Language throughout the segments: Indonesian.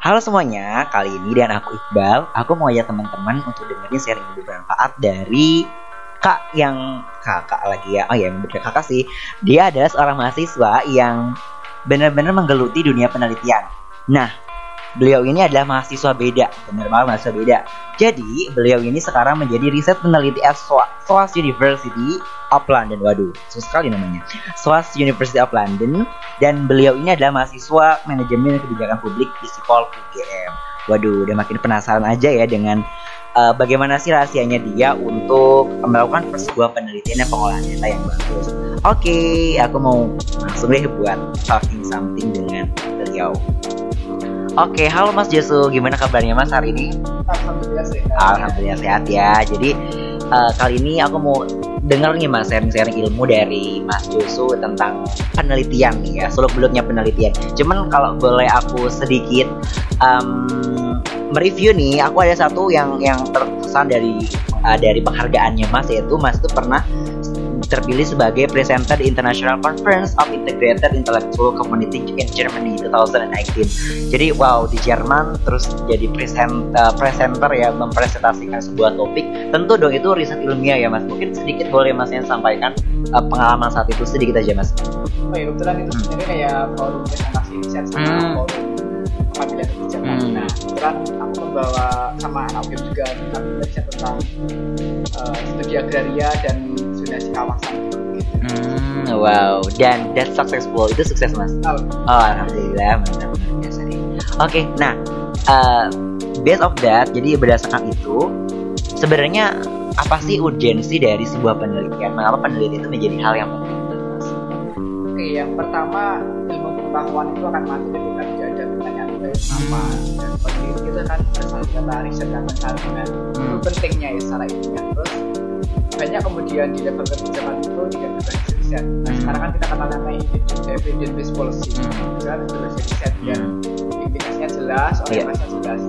Halo semuanya, kali ini dan aku Iqbal, aku mau ajak teman-teman untuk dengerin sharing ilmu bermanfaat dari kak yang kakak lagi ya, oh ya bener kakak sih. Dia adalah seorang mahasiswa yang benar-benar menggeluti dunia penelitian. Nah, beliau ini adalah mahasiswa beda, benar banget mahasiswa beda. Jadi, beliau ini sekarang menjadi riset peneliti at SOAS University of London. Waduh, susah sekali namanya. SOAS University of London dan beliau ini adalah mahasiswa manajemen kebijakan publik di Sipol UGM. Waduh, udah makin penasaran aja ya dengan uh, bagaimana sih rahasianya dia untuk melakukan sebuah penelitian dan pengolahan data yang bagus. Oke, okay, aku mau langsung deh buat talking something dengan beliau. Oke, okay, halo Mas Josu, gimana kabarnya Mas hari ini? Alhamdulillah sehat. Alhamdulillah sehat ya. Jadi uh, kali ini aku mau dengar nih mas sharing-sharing ilmu dari Mas Josu tentang penelitian nih ya seluk beluknya penelitian. Cuman kalau boleh aku sedikit um, mereview nih, aku ada satu yang yang terkesan dari uh, dari penghargaannya Mas yaitu Mas itu pernah terpilih sebagai presenter di International Conference of Integrated Intellectual Community in Germany 2019. Jadi wow di Jerman terus jadi present, uh, presenter ya mempresentasikan sebuah topik. Tentu dong itu riset ilmiah ya Mas. Mungkin sedikit boleh Mas yang sampaikan uh, pengalaman saat itu sedikit aja Mas. Oh iya kebetulan itu sebenarnya kayak forum presentasi riset sama hmm. forum pengambilan kebijakan. Hmm. Nah kebetulan aku membawa sama anak juga kami belajar tentang uh, studi agraria dan zonasi kawasan gitu. Hmm, wow, dan that successful itu sukses mas. Oh, oh alhamdulillah mantap luar biasa nih. Oke, okay, nah uh, based of that, jadi berdasarkan itu sebenarnya apa sih urgensi dari sebuah penelitian? Mengapa penelitian itu menjadi hal yang penting? Oke, yang pertama ilmu pengetahuan itu akan mati ketika tidak ada pertanyaan dari sama dan peneliti itu kan kata riset dan hmm. itu pentingnya ya secara ilmiah terus banyak kemudian di level kebijakan itu tidak bisa riset nah sekarang kan kita kenal namanya evidence based policy misalnya bisa riset ya indikasinya jelas orientasinya yeah. jelas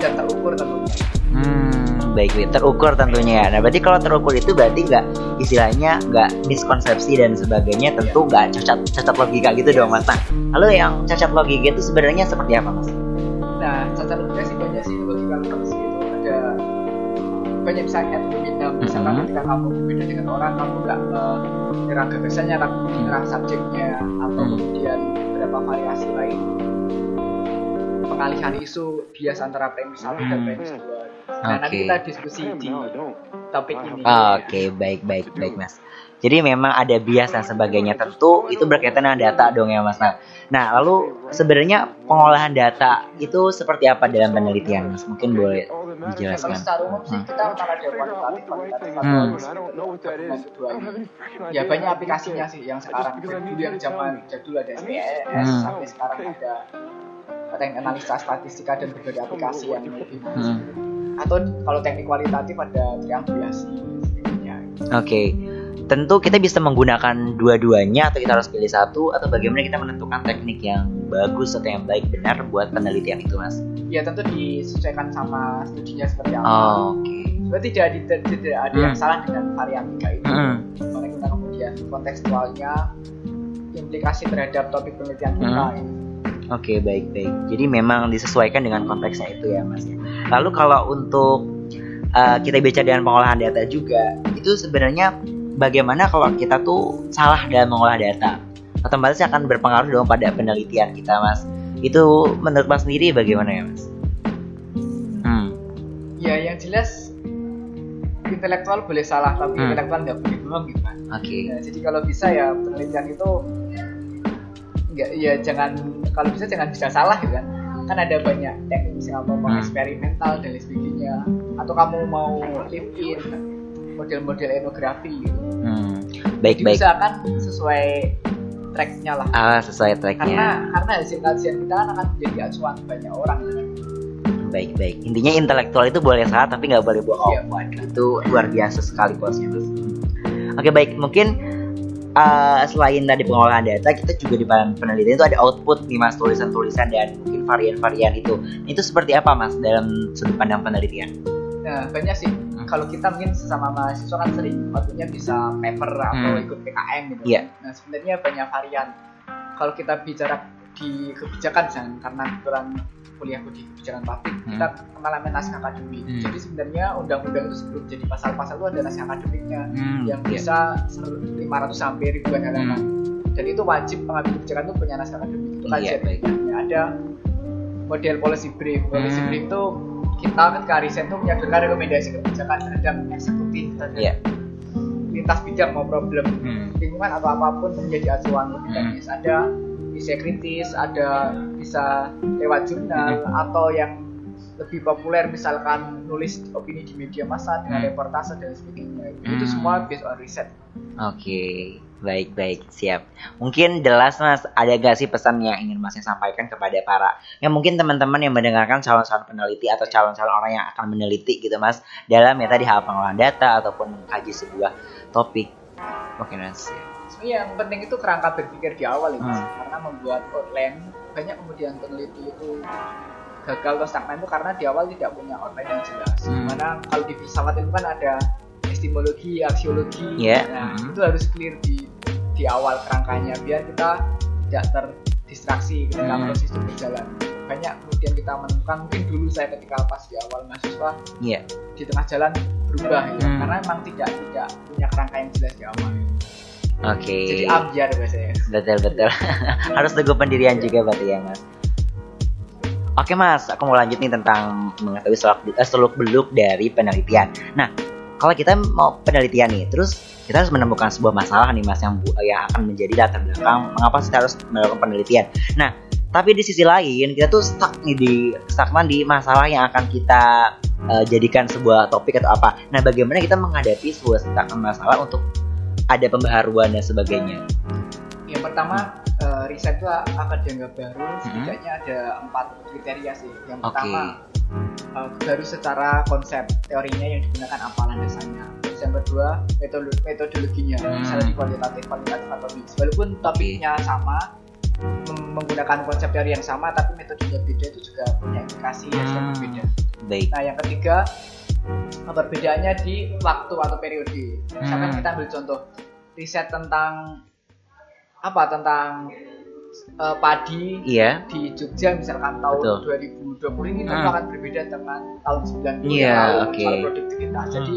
dan terukur tentunya Hmm, baik, terukur tentunya ya. Nah, berarti kalau terukur itu berarti nggak istilahnya nggak miskonsepsi dan sebagainya, tentu nggak cacat cacat logika gitu yes. dong, mas. Nah, lalu yang cacat logika itu sebenarnya seperti apa, mas? Nah, cacat logika sih banyak sih logika itu ada banyak misalnya berbeda misalkan mm-hmm. ketika kamu berbeda dengan orang kamu nggak menyerang gagasannya kamu menyerang subjeknya atau mm-hmm. kemudian beberapa variasi lain pengalihan isu bias antara premis satu dan premis dua nah okay. nanti kita diskusi di topik ini oke okay. baik baik baik mas jadi memang ada bias dan sebagainya tentu itu berkaitan dengan data dong ya mas nah Nah, lalu sebenarnya pengolahan data itu seperti apa dalam penelitian? Mas? Mungkin boleh dijelaskan. Secara umum sih kita utama ada kualitatif, kualitatif hmm. Ya banyak aplikasinya sih yang sekarang dulu yang zaman jadul ada SPSS hmm. sampai sekarang ada teknik analisa statistika dan berbagai aplikasi yang lebih hmm. Atau kalau teknik kualitatif ada triangulasi. Oke. Okay tentu kita bisa menggunakan dua-duanya atau kita harus pilih satu atau bagaimana kita menentukan teknik yang bagus atau yang baik benar buat penelitian itu mas? Ya tentu disesuaikan sama studinya seperti apa. Oh, Oke. Okay. Berarti tidak, tidak, tidak ada hmm. yang salah dengan variabika ini. Hmm. Gimana kita kemudian kontekstualnya implikasi terhadap topik penelitian kita hmm. ini. Oke okay, baik baik. Jadi memang disesuaikan dengan konteksnya itu ya mas. Lalu kalau untuk uh, kita bicara dengan pengolahan data juga, itu sebenarnya bagaimana kalau kita tuh salah dalam mengolah data otomatis akan berpengaruh dong pada penelitian kita mas itu menurut mas sendiri bagaimana ya mas hmm. ya yang jelas intelektual boleh salah tapi hmm. intelektual nggak boleh bohong gitu kan oke okay. ya, jadi kalau bisa ya penelitian itu nggak ya jangan kalau bisa jangan bisa salah gitu kan kan ada banyak teknik misalnya mau hmm. eksperimental dan sebagainya atau kamu mau live in model-model etnografi gitu. Hmm. Baik Jadi baik. Usahakan sesuai tracknya lah. Ah sesuai tracknya. Karena karena hasil kajian kita kan akan menjadi acuan banyak orang. Kan? Baik baik. Intinya intelektual itu boleh salah tapi nggak boleh bohong. Iya. Itu luar biasa sekali bosnya mas. Oke baik mungkin uh, selain tadi pengolahan data kita juga di penelitian itu ada output nih mas tulisan-tulisan dan mungkin varian-varian itu. Itu seperti apa mas dalam sudut pandang penelitian? Nah banyak sih kalau kita mungkin sesama mahasiswa kan sering waktunya bisa paper atau hmm. ikut PKM gitu. Yeah. Nah sebenarnya banyak varian. Kalau kita bicara di kebijakan misalnya karena kebetulan kuliahku di kebijakan publik Hmm. kita mengalami naskah akademik Hmm. jadi sebenarnya undang-undang itu sebelum jadi pasal-pasal itu ada naskah akademiknya Hmm, yang iya. bisa 500 sampai ribuan halaman dan itu wajib pengambil kebijakan itu punya naskah akademik itu Iya, kajian baik. ilmiahnya. ada model policy brief policy Hmm. brief itu kita ketika riset itu menyodorkan rekomendasi kebijakan terhadap eksekutif terhadap Iya. lintas bidang mau problem Hmm. lingkungan atau apa pun menjadi acuan lebih Hmm. ada bisa kritis ada bisa lewat jurnal atau yang lebih populer misalkan nulis opini di media massa dengan Hmm. reportase dan sebagainya Hmm. itu semua based on riset Oke, baik baik siap. Mungkin jelas mas, ada gak sih pesan yang ingin masnya sampaikan kepada para, ya mungkin teman-teman yang mendengarkan calon-calon peneliti atau calon-calon orang yang akan meneliti gitu mas, dalam ya tadi hal pengolahan data ataupun mengkaji sebuah topik. Oke mas. ya. Sebenarnya yang penting itu kerangka berpikir di awal itu Hmm. karena membuat outline banyak kemudian peneliti itu gagal atau stagnan itu karena di awal tidak punya outline yang jelas. Hmm. Di mana kalau di filsafat itu kan ada epistemologi, aksiologi, Iya. nah Hmm. itu harus clear di di awal kerangkanya biar kita tidak terdistraksi ketika Hmm. proses itu berjalan. Banyak kemudian kita menemukan mungkin dulu saya ketika pas di awal mahasiswa Iya. di tengah jalan berubah ya Hmm. karena memang tidak tidak punya kerangka yang jelas di awal. Oke. Jadi ambiar biasanya. Betul betul. Harus teguh pendirian juga berarti ya mas. Oke mas, aku mau lanjut nih tentang mengetahui seluk, eh, seluk beluk dari penelitian. Nah, kalau kita mau penelitian nih, terus kita harus menemukan sebuah masalah nih mas yang bu- yang akan menjadi latar belakang mengapa kita harus melakukan penelitian. Nah, tapi di sisi lain kita tuh stuck nih di stagnan di masalah yang akan kita eh, jadikan sebuah topik atau apa. Nah, bagaimana kita menghadapi sebuah stagnan masalah untuk ada pembaharuan dan sebagainya. Yang pertama eh, riset itu akan dianggap baru setidaknya ada empat kriteria sih. Yang pertama eh, baru secara konsep teorinya yang digunakan apa landasannya. Terus yang kedua metode metodologinya, Hmm. misalnya di kualitatif, kualitatif atau mix. Walaupun topiknya sama, menggunakan konsep teori yang sama, tapi metodenya beda itu juga punya implikasi yang Hmm. berbeda. Baik. Nah yang ketiga perbedaannya di waktu atau periode. Misalkan Hmm. kita ambil contoh riset tentang apa tentang eh, padi Iya. di Jogja misalkan tahun Betul. 2020 ini tentu Hmm. akan berbeda dengan tahun 90 Iya, yang lalu oke. soal produktivitas. Jadi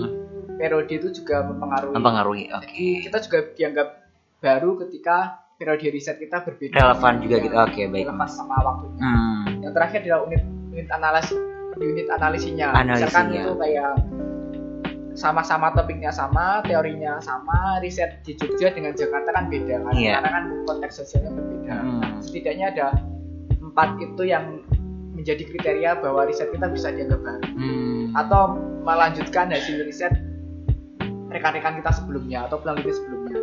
periode itu juga mempengaruhi. Mempengaruhi. Oke. Jadi kita juga dianggap baru ketika periode riset kita berbeda. Relevan juga gitu. Oke, baik Relevan sama waktunya. Hmm. Yang terakhir adalah unit unit analisis unit analisinya. Analisinya. Misalkan itu kayak sama-sama topiknya sama, teorinya sama, riset di Jogja dengan Jakarta kan beda kan, Iya. karena kan konteks sosialnya berbeda. Hmm. Setidaknya ada empat itu yang menjadi kriteria bahwa riset kita bisa dianggap baru Hmm. atau melanjutkan hasil riset rekan-rekan kita sebelumnya atau peneliti sebelumnya.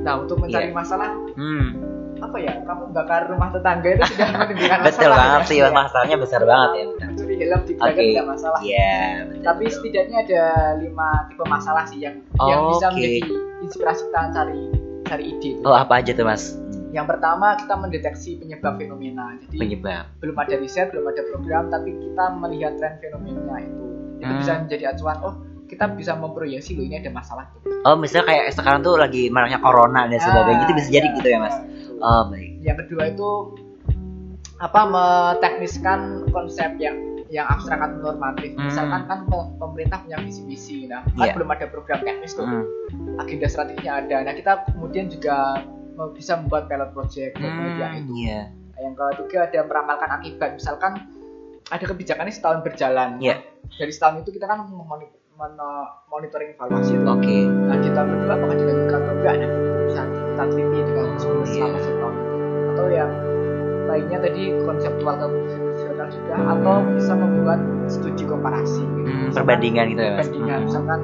Nah, untuk mencari Iya. masalah Hmm. apa ya? Kamu bakar rumah tetangga itu sudah menimbulkan masalah. Betul banget ya? sih, masalahnya besar banget ya. Mencuri helm di belakang Oke. tidak masalah. Iya. betul, Tapi betul. setidaknya ada lima tipe masalah sih yang yang Oh, bisa oke. menjadi inspirasi kita cari cari ide itu. Oh apa aja tuh mas? Yang pertama kita mendeteksi penyebab fenomena. Jadi Penyebab. belum ada riset, belum ada program, tapi kita melihat tren fenomena itu. Itu Hmm. bisa menjadi acuan. Oh, kita bisa memproyeksi loh ini ada masalah tuh. Oh misalnya kayak sekarang tuh lagi maraknya corona dan sebagainya itu bisa jadi iya, gitu ya mas? Oh baik. Yang kedua itu apa metekniskan konsep yang yang abstrak atau normatif. Hmm. Misalkan kan pe- pemerintah punya visi-visi, nah kan Iya. belum ada program teknis tuh, Hmm. agenda strateginya ada. Nah kita kemudian juga bisa membuat pilot project Hmm, itu. Iya. Nah, yang ketiga ada meramalkan akibat. Misalkan ada kebijakan ini setahun berjalan. Iya. Dari setahun itu kita kan memoni- men- monitoring evaluasi itu. Oke. Nah di tahun kedua apakah dilanjutkan atau enggak? Nah bisa kita teliti sumber Iya. selama setahun itu. Atau yang lainnya tadi konseptual atau fungsional juga atau bisa membuat studi komparasi. gitu. Hmm, Misalkan perbandingan gitu ya perbandingan Hmm. misalkan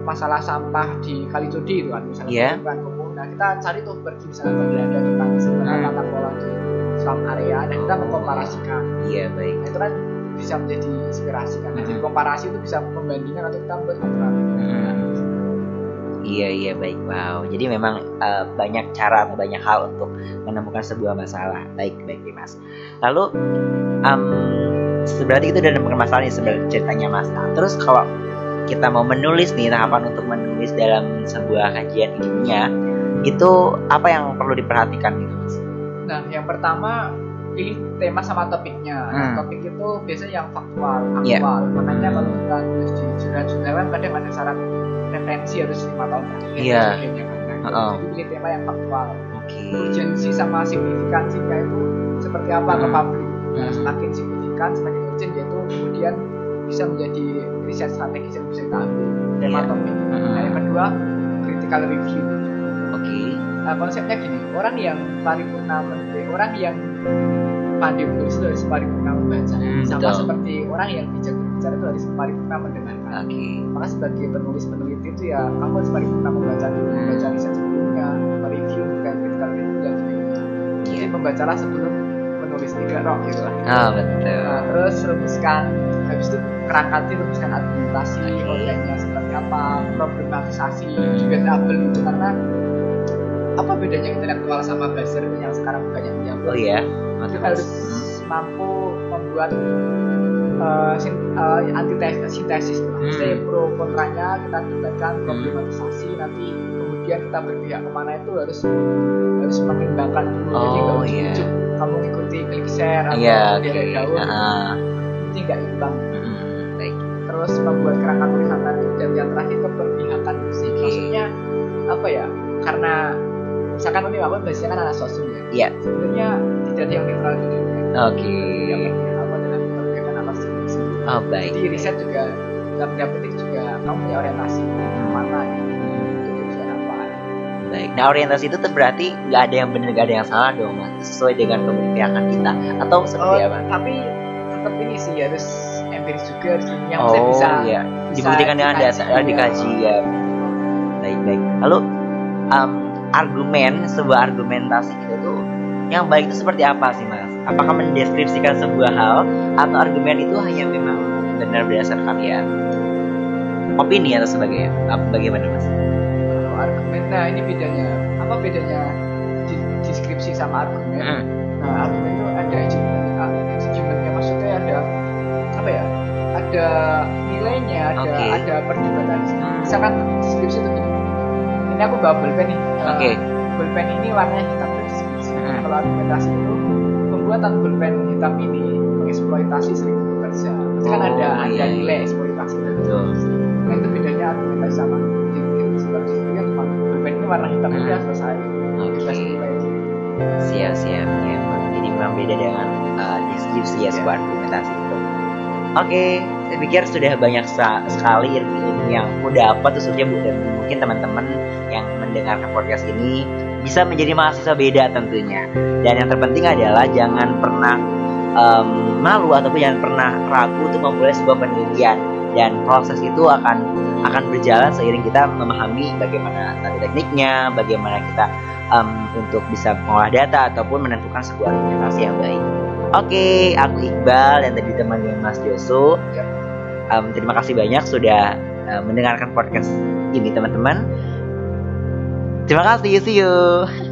masalah sampah di Kalitodi itu kan misalnya Iya. bukan kumuh. Nah kita cari tuh pergi misalnya ke Belanda tentang sebenarnya Hmm. tata kelola di Islam area dan kita Oh. mengkomparasikan. Iya baik. Nah, itu kan bisa menjadi inspirasi kan. Nah, Jadi Hmm. komparasi itu bisa membandingkan atau kita membuat alternatif. Hmm. Iya iya baik. Wow. Jadi memang eh, banyak cara atau banyak hal untuk menemukan sebuah masalah. Baik baik nih, mas. Lalu em sebenarnya itu udah menemukan masalah nih sebenarnya ceritanya mas. Nah, terus kalau kita mau menulis nih tahapan untuk menulis dalam sebuah kajian ilmiah itu apa yang perlu diperhatikan gitu mas? Nah, yang pertama pilih tema sama topiknya. Nah, Hmm. topik itu biasanya yang faktual, Iya. aktual. Makanya kalau kita tulis di jurnal-jurnal kan kadang ada syarat referensi harus lima tahun terakhir. Iya. kan. Nah, Uh-uh. Jadi pilih tema yang faktual. Oke. Urgensi sama signifikansinya itu seperti apa ke Hmm. publik. Nah, Hmm. semakin signifikan, semakin urgent yaitu kemudian bisa menjadi riset strategis yang bisa kita ambil tema Iya. topik. Hmm. Nah, yang kedua critical review. Oke. Nah, konsepnya gini, orang yang paripurna orang yang pandai menulis itu harus paripurna membaca. Hmm, Sama betul. seperti orang yang bijak berbicara itu harus paripurna mendengarkan. Oke. Maka sebagai penulis peneliti itu ya kamu harus paripurna membaca dulu, Hmm. membaca riset sebelumnya, mereview dan critical review dan sebagainya. Jadi Iya. membacalah sebelum menulis tidak rock gitu lah. Ah betul. Nah, terus rumuskan habis itu kerangkati rumuskan argumentasi Oke. kontennya seperti apa problematisasi juga tabel itu karena apa bedanya intelektual sama buzzer yang sekarang banyak menyambut Oh iya. kita harus mampu membuat uh, sin, uh, antitesis sintesis. Hmm. Maksudnya pro kontranya kita debatkan problematisasi nanti kemudian kita berpihak ke mana itu harus harus mengembangkan dulu jadi nggak Oh, iya. ujuk-ujuk kamu ikuti klik share atau Iya. Oke. derek daun Ah. itu nggak imbang Mm, Baik. terus membuat kerangka tulisan apa biasanya kan anak sosum ya Iya. sebenarnya tidak ada yang netral di dunia Oke. yang penting aku adalah atas diri sendiri Oh baik. jadi riset juga dalam yang penting juga kamu punya orientasi mana gitu untuk tujuan apa Baik. Nah orientasi itu berarti nggak ada yang benar nggak ada yang salah dong mas. Sesuai dengan keberpihakan kita atau oh, seperti apa? tapi tetap ini sih harus empiris juga di sini yang oh bisa iya. bisa Dibuktikan dengan data eh, dikaji ya. Baik baik. Lalu um, argumen sebuah argumentasi itu tuh yang baik itu seperti apa sih mas? Apakah mendeskripsikan sebuah hal atau argumen itu hanya memang benar berdasarkan ya opini atau sebagainya? Bagaimana mas? Kalau argumen, nah ini bedanya. Apa bedanya deskripsi sama argumen? Hmm. Nah, argumen itu ada achievement, achievementnya maksudnya ada apa ya? Ada nilainya, ada Oke. ada perdebatan. Misalkan deskripsi itu. Ini aku bawa pulpen nih. Eh, Oke. Pulpen ini warnanya hitam itu deskripsi. Hmm. Kalau argumentasi itu pembuatan pulpen hitam ini mengeksploitasi seribu pekerja. Itu kan Oh, ada ada iya, iya. nilai eksploitasi. Betul. Nah itu bedanya argumentasi sama deskripsi kan cuma pulpen ini warna hitam Hmm. udah selesai. Nilai. Siap siap ya. Jadi memang beda dengan uh, deskripsi ya sebuah argumentasi itu. Oke, saya pikir sudah banyak sekali ilmu yang aku dapat khususnya dan mungkin teman-teman yang mendengarkan podcast ini bisa menjadi mahasiswa beda tentunya. Dan yang terpenting adalah jangan pernah em, malu ataupun jangan pernah ragu untuk memulai sebuah penelitian dan proses itu akan akan berjalan seiring kita memahami bagaimana tadi tekniknya, bagaimana kita em, untuk bisa mengolah data ataupun menentukan sebuah argumentasi yang baik. Oke, aku Iqbal dan tadi temannya Mas Joso. Ya. Em, terima kasih banyak sudah eh, mendengarkan podcast ini teman-teman. Terima kasih, see you.